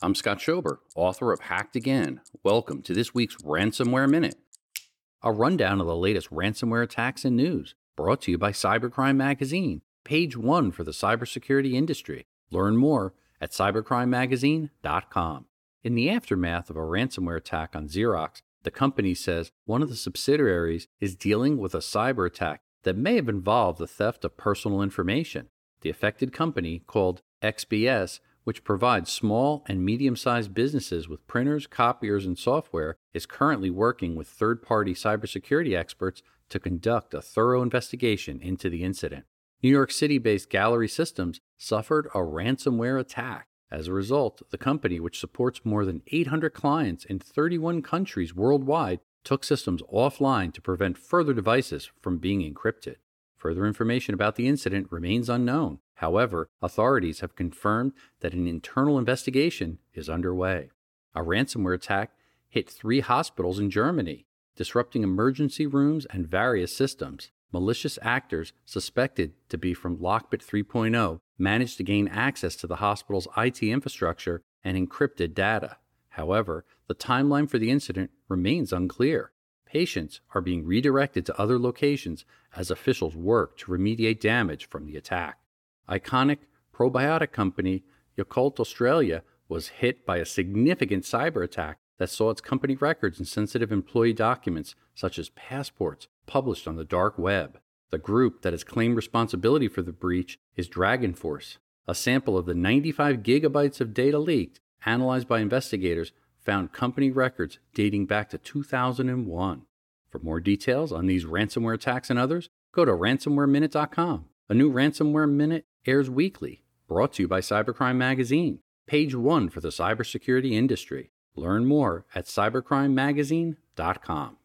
I'm Scott Schober, author of Hacked Again. Welcome to this week's Ransomware Minute. A rundown of the latest ransomware attacks and news, brought to you by Cybercrime Magazine, page one for the cybersecurity industry. Learn more at cybercrimemagazine.com. In the aftermath of a ransomware attack on Xerox, the company says one of the subsidiaries is dealing with a cyber attack that may have involved the theft of personal information. The affected company, called XBS, which provides small and medium sized businesses with printers, copiers, and software, is currently working with third party cybersecurity experts to conduct a thorough investigation into the incident. New York City based Gallery Systems suffered a ransomware attack. As a result, the company, which supports more than 800 clients in 31 countries worldwide, took systems offline to prevent further devices from being encrypted. Further information about the incident remains unknown. However, authorities have confirmed that an internal investigation is underway. A ransomware attack hit three hospitals in Germany, disrupting emergency rooms and various systems. Malicious actors, suspected to be from Lockbit 3.0, managed to gain access to the hospital's IT infrastructure and encrypted data. However, the timeline for the incident remains unclear. Patients are being redirected to other locations as officials work to remediate damage from the attack. Iconic probiotic company Yakult Australia was hit by a significant cyber attack that saw its company records and sensitive employee documents, such as passports, published on the dark web. The group that has claimed responsibility for the breach is Dragonforce. A sample of the 95 gigabytes of data leaked, analyzed by investigators, found company records dating back to 2001. For more details on these ransomware attacks and others, go to ransomwareminute.com. A new Ransomware Minute airs weekly, brought to you by Cybercrime Magazine, page one for the cybersecurity industry. Learn more at cybercrimemagazine.com.